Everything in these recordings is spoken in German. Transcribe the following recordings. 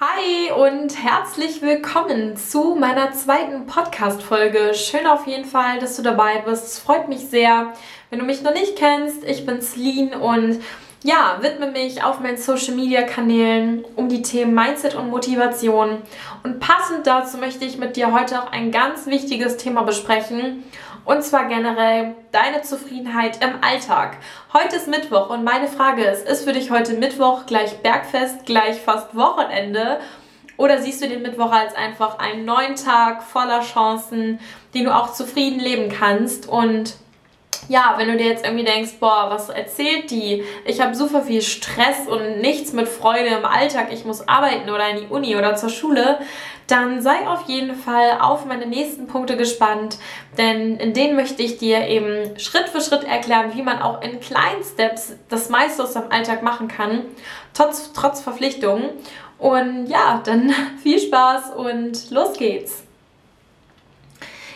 Hi und herzlich willkommen zu meiner zweiten Podcast-Folge. Schön auf jeden Fall, dass du dabei bist. Es freut mich sehr. Wenn du mich noch nicht kennst, ich bin Celine und ja, widme mich auf meinen Social Media Kanälen um die Themen Mindset und Motivation. Und passend dazu möchte ich mit dir heute auch ein ganz wichtiges Thema besprechen. Und zwar generell deine Zufriedenheit im Alltag. Heute ist Mittwoch und meine Frage ist, ist für dich heute Mittwoch gleich Bergfest, gleich fast Wochenende? Oder siehst du den Mittwoch als einfach einen neuen Tag voller Chancen, den du auch zufrieden leben kannst? Und ja, wenn du dir jetzt irgendwie denkst, boah, was erzählt die? Ich habe super viel Stress und nichts mit Freude im Alltag, ich muss arbeiten oder in die Uni oder zur Schule, dann sei auf jeden Fall auf meine nächsten Punkte gespannt, denn in denen möchte ich dir eben Schritt für Schritt erklären, wie man auch in kleinen Steps das meiste aus deinem Alltag machen kann, trotz, trotz Verpflichtungen. Und ja, dann viel Spaß und los geht's.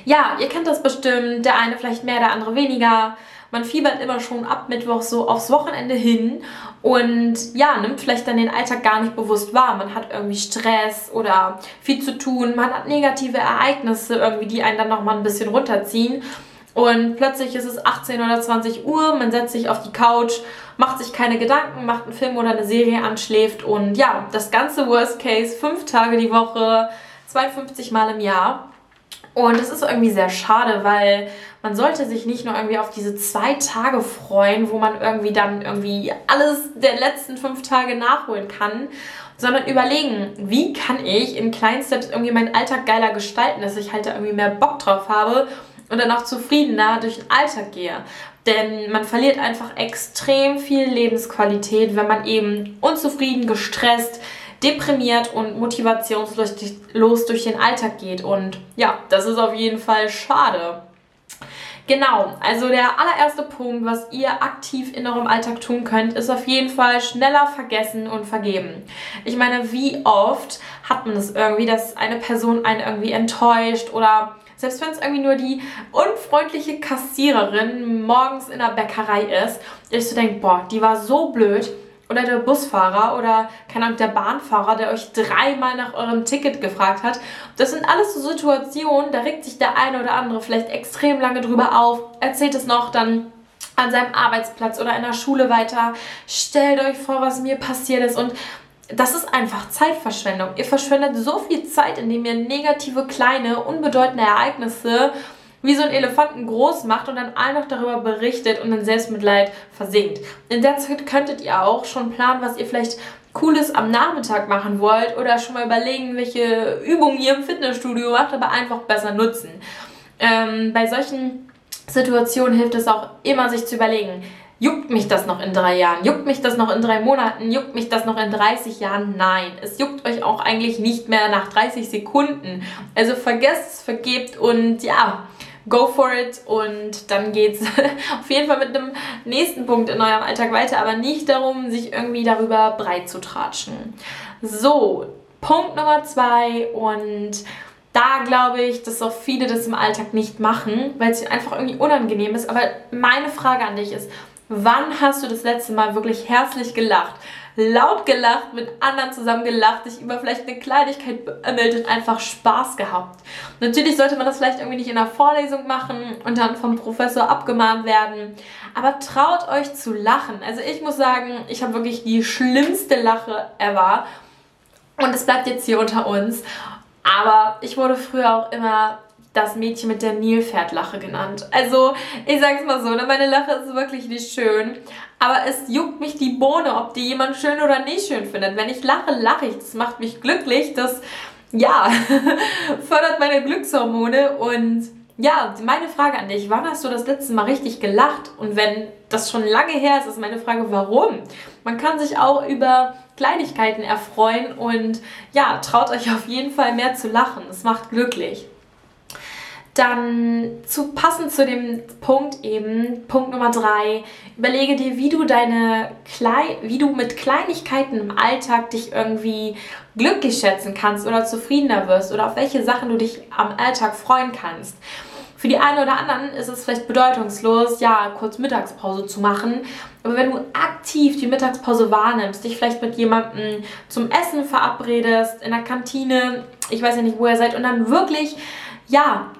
Ja, ihr kennt das bestimmt, der eine vielleicht mehr, der andere weniger. Man fiebert immer schon ab Mittwoch so aufs Wochenende hin und ja, nimmt vielleicht dann den Alltag gar nicht bewusst wahr. Man hat irgendwie Stress oder viel zu tun, man hat negative Ereignisse irgendwie, die einen dann nochmal ein bisschen runterziehen. Und plötzlich ist es 18 oder 20 Uhr, man setzt sich auf die Couch, macht sich keine Gedanken, macht einen Film oder eine Serie an, schläft und ja, das ganze Worst Case, fünf Tage die Woche, 52 Mal im Jahr. Und es ist irgendwie sehr schade, weil man sollte sich nicht nur irgendwie auf diese zwei Tage freuen, wo man irgendwie dann irgendwie alles der letzten fünf Tage nachholen kann, sondern überlegen, wie kann ich in kleinen Steps irgendwie meinen Alltag geiler gestalten, dass ich halt da irgendwie mehr Bock drauf habe und dann auch zufriedener durch den Alltag gehe. Denn man verliert einfach extrem viel Lebensqualität, wenn man eben unzufrieden, gestresst, deprimiert und motivationslos durch den Alltag geht. Und ja, das ist auf jeden Fall schade. Genau, also der allererste Punkt, was ihr aktiv in eurem Alltag tun könnt, ist auf jeden Fall schneller vergessen und vergeben. Ich meine, wie oft hat man es das irgendwie, dass eine Person einen irgendwie enttäuscht oder selbst wenn es irgendwie nur die unfreundliche Kassiererin morgens in der Bäckerei ist, ich so denke, boah, die war so blöd, oder der Busfahrer oder keine Ahnung, der Bahnfahrer, der euch dreimal nach eurem Ticket gefragt hat. Das sind alles so Situationen, da regt sich der eine oder andere vielleicht extrem lange drüber auf, erzählt es noch dann an seinem Arbeitsplatz oder in der Schule weiter. Stellt euch vor, was mir passiert ist und das ist einfach Zeitverschwendung. Ihr verschwendet so viel Zeit, indem ihr negative, kleine, unbedeutende Ereignisse wie so ein Elefanten groß macht und dann allen noch darüber berichtet und in Selbstmitleid versinkt. In der Zeit könntet ihr auch schon planen, was ihr vielleicht Cooles am Nachmittag machen wollt oder schon mal überlegen, welche Übungen ihr im Fitnessstudio macht, aber einfach besser nutzen. Ähm, bei solchen Situationen hilft es auch immer, sich zu überlegen, Juckt mich das noch in drei Jahren? Juckt mich das noch in drei Monaten? Juckt mich das noch in 30 Jahren? Nein. Es juckt euch auch eigentlich nicht mehr nach 30 Sekunden. Also vergesst es, vergebt und ja, go for it und dann geht's auf jeden Fall mit einem nächsten Punkt in eurem Alltag weiter, aber nicht darum, sich irgendwie darüber breit zu tratschen. So, Punkt Nummer zwei und da glaube ich, dass auch viele das im Alltag nicht machen, weil es einfach irgendwie unangenehm ist. Aber meine Frage an dich ist, wann hast du das letzte Mal wirklich herzlich gelacht? laut gelacht, mit anderen zusammen gelacht, sich über vielleicht eine Kleinigkeit beömmelt und einfach Spaß gehabt. Natürlich sollte man das vielleicht irgendwie nicht in einer Vorlesung machen und dann vom Professor abgemahnt werden, aber traut euch zu lachen. Also ich muss sagen, ich habe wirklich die schlimmste Lache ever und es bleibt jetzt hier unter uns. Aber ich wurde früher auch immer das Mädchen mit der Nilpferdlache genannt. Also, ich sag's mal so, ne, meine Lache ist wirklich nicht schön. Aber es juckt mich die Bohne, ob die jemand schön oder nicht schön findet. Wenn ich lache, lache ich. Das macht mich glücklich. Das, ja, fördert meine Glückshormone. Und ja, meine Frage an dich, wann hast du das letzte Mal richtig gelacht? Und wenn das schon lange her ist, ist meine Frage, warum? Man kann sich auch über Kleinigkeiten erfreuen und ja, traut euch auf jeden Fall mehr zu lachen. Es macht glücklich. Dann zu passend zu dem Punkt eben, Punkt Nummer drei, überlege dir, wie du deine Klei wie du mit Kleinigkeiten im Alltag dich irgendwie glücklich schätzen kannst oder zufriedener wirst oder auf welche Sachen du dich am Alltag freuen kannst. Für die einen oder anderen ist es vielleicht bedeutungslos, ja, kurz Mittagspause zu machen. Aber wenn du aktiv die Mittagspause wahrnimmst, dich vielleicht mit jemandem zum Essen verabredest, in der Kantine, ich weiß ja nicht, wo ihr seid, und dann wirklich, ja,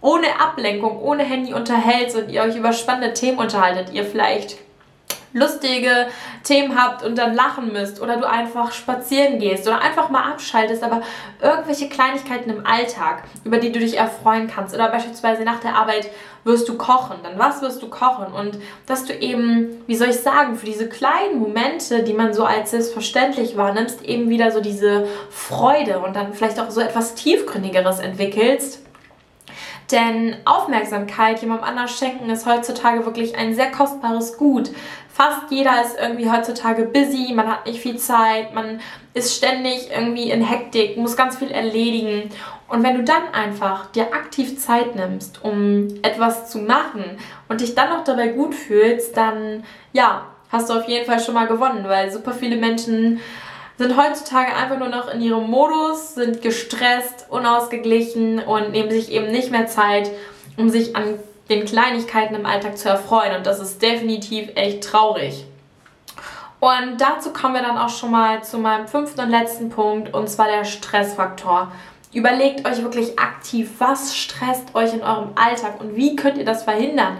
ohne Ablenkung, ohne Handy unterhältst und ihr euch über spannende Themen unterhaltet, ihr vielleicht lustige Themen habt und dann lachen müsst oder du einfach spazieren gehst oder einfach mal abschaltest, aber irgendwelche Kleinigkeiten im Alltag, über die du dich erfreuen kannst oder beispielsweise nach der Arbeit wirst du kochen, dann was wirst du kochen und dass du eben, wie soll ich sagen, für diese kleinen Momente, die man so als selbstverständlich wahrnimmst, eben wieder so diese Freude und dann vielleicht auch so etwas tiefgründigeres entwickelst denn Aufmerksamkeit jemandem anders schenken ist heutzutage wirklich ein sehr kostbares Gut. Fast jeder ist irgendwie heutzutage busy, man hat nicht viel Zeit, man ist ständig irgendwie in Hektik, muss ganz viel erledigen. Und wenn du dann einfach dir aktiv Zeit nimmst, um etwas zu machen und dich dann noch dabei gut fühlst, dann ja, hast du auf jeden Fall schon mal gewonnen, weil super viele Menschen sind heutzutage einfach nur noch in ihrem Modus, sind gestresst, unausgeglichen und nehmen sich eben nicht mehr Zeit, um sich an den Kleinigkeiten im Alltag zu erfreuen. Und das ist definitiv echt traurig. Und dazu kommen wir dann auch schon mal zu meinem fünften und letzten Punkt, und zwar der Stressfaktor. Überlegt euch wirklich aktiv, was stresst euch in eurem Alltag und wie könnt ihr das verhindern?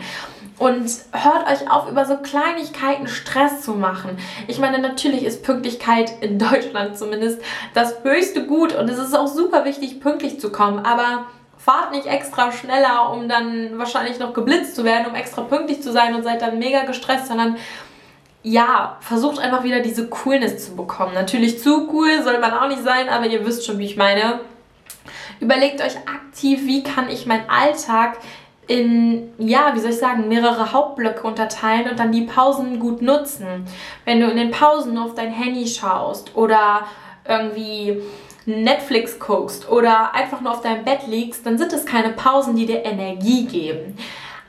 Und hört euch auf, über so Kleinigkeiten Stress zu machen. Ich meine, natürlich ist Pünktlichkeit in Deutschland zumindest das höchste Gut und es ist auch super wichtig, pünktlich zu kommen. Aber fahrt nicht extra schneller, um dann wahrscheinlich noch geblitzt zu werden, um extra pünktlich zu sein und seid dann mega gestresst, sondern ja, versucht einfach wieder diese Coolness zu bekommen. Natürlich zu cool soll man auch nicht sein, aber ihr wisst schon, wie ich meine. Überlegt euch aktiv, wie kann ich meinen Alltag in, ja, wie soll ich sagen, mehrere Hauptblöcke unterteilen und dann die Pausen gut nutzen. Wenn du in den Pausen auf dein Handy schaust oder irgendwie Netflix guckst oder einfach nur auf deinem Bett liegst, dann sind es keine Pausen, die dir Energie geben.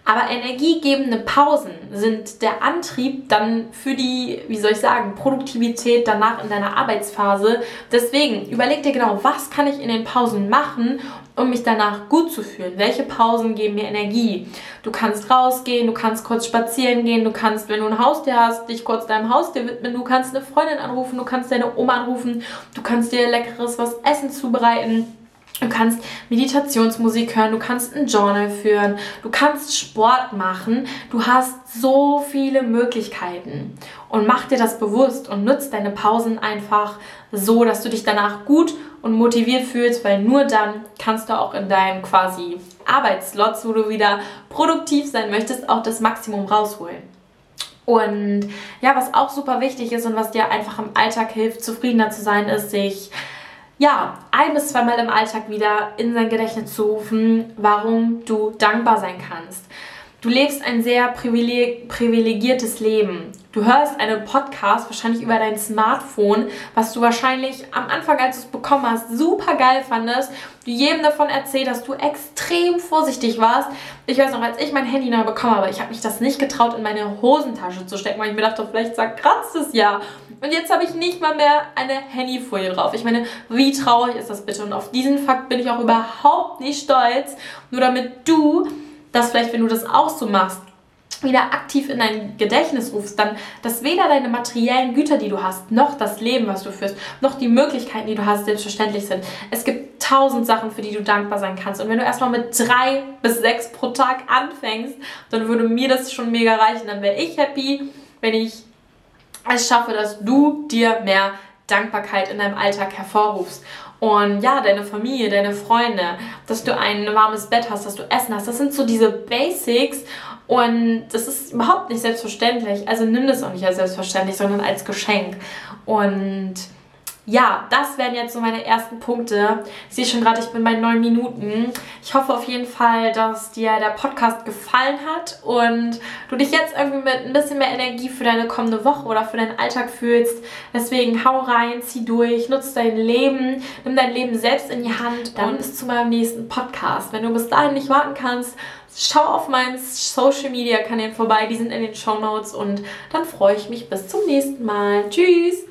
Aber energiegebende Pausen sind der Antrieb dann für die, wie soll ich sagen, Produktivität danach in deiner Arbeitsphase. Deswegen überleg dir genau, was kann ich in den Pausen machen, um mich danach gut zu fühlen? Welche Pausen geben mir Energie? Du kannst rausgehen, du kannst kurz spazieren gehen, du kannst, wenn du ein Haustier hast, dich kurz deinem Haustier widmen, du kannst eine Freundin anrufen, du kannst deine Oma anrufen, du kannst dir leckeres was Essen zubereiten Du kannst Meditationsmusik hören, du kannst ein Journal führen, du kannst Sport machen. Du hast so viele Möglichkeiten. Und mach dir das bewusst und nutz deine Pausen einfach so, dass du dich danach gut und motiviert fühlst, weil nur dann kannst du auch in deinem quasi Arbeitslot, wo du wieder produktiv sein möchtest, auch das Maximum rausholen. Und ja, was auch super wichtig ist und was dir einfach im Alltag hilft, zufriedener zu sein, ist, sich ja, ein bis zweimal im Alltag wieder in sein Gedächtnis zu rufen, warum du dankbar sein kannst. Du lebst ein sehr privilegiertes Leben. Du hörst einen Podcast wahrscheinlich über dein Smartphone, was du wahrscheinlich am Anfang, als du es bekommen hast, super geil fandest. Du jedem davon erzählt hast, du extrem vorsichtig warst. Ich weiß noch, als ich mein Handy neu bekommen habe, ich habe mich das nicht getraut, in meine Hosentasche zu stecken, weil ich mir dachte, vielleicht kratzt es ja. Und jetzt habe ich nicht mal mehr eine Handyfolie drauf. Ich meine, wie traurig ist das bitte? Und auf diesen Fakt bin ich auch überhaupt nicht stolz. Nur damit du dass vielleicht, wenn du das auch so machst, wieder aktiv in dein Gedächtnis rufst, dann, dass weder deine materiellen Güter, die du hast, noch das Leben, was du führst, noch die Möglichkeiten, die du hast, selbstverständlich sind. Es gibt tausend Sachen, für die du dankbar sein kannst. Und wenn du erstmal mit drei bis sechs pro Tag anfängst, dann würde mir das schon mega reichen. Dann wäre ich happy, wenn ich es schaffe, dass du dir mehr Dankbarkeit in deinem Alltag hervorrufst. Und ja, deine Familie, deine Freunde, dass du ein warmes Bett hast, dass du Essen hast, das sind so diese Basics und das ist überhaupt nicht selbstverständlich. Also nimm das auch nicht als selbstverständlich, sondern als Geschenk. Und ja, das wären jetzt so meine ersten Punkte. Ich sehe schon gerade, ich bin bei neun Minuten. Ich hoffe auf jeden Fall, dass dir der Podcast gefallen hat und du dich jetzt irgendwie mit ein bisschen mehr Energie für deine kommende Woche oder für deinen Alltag fühlst. Deswegen hau rein, zieh durch, nutze dein Leben, nimm dein Leben selbst in die Hand. Dann bis zu meinem nächsten Podcast. Wenn du bis dahin nicht warten kannst, schau auf meinen Social Media Kanälen vorbei. Die sind in den Show Notes und dann freue ich mich bis zum nächsten Mal. Tschüss!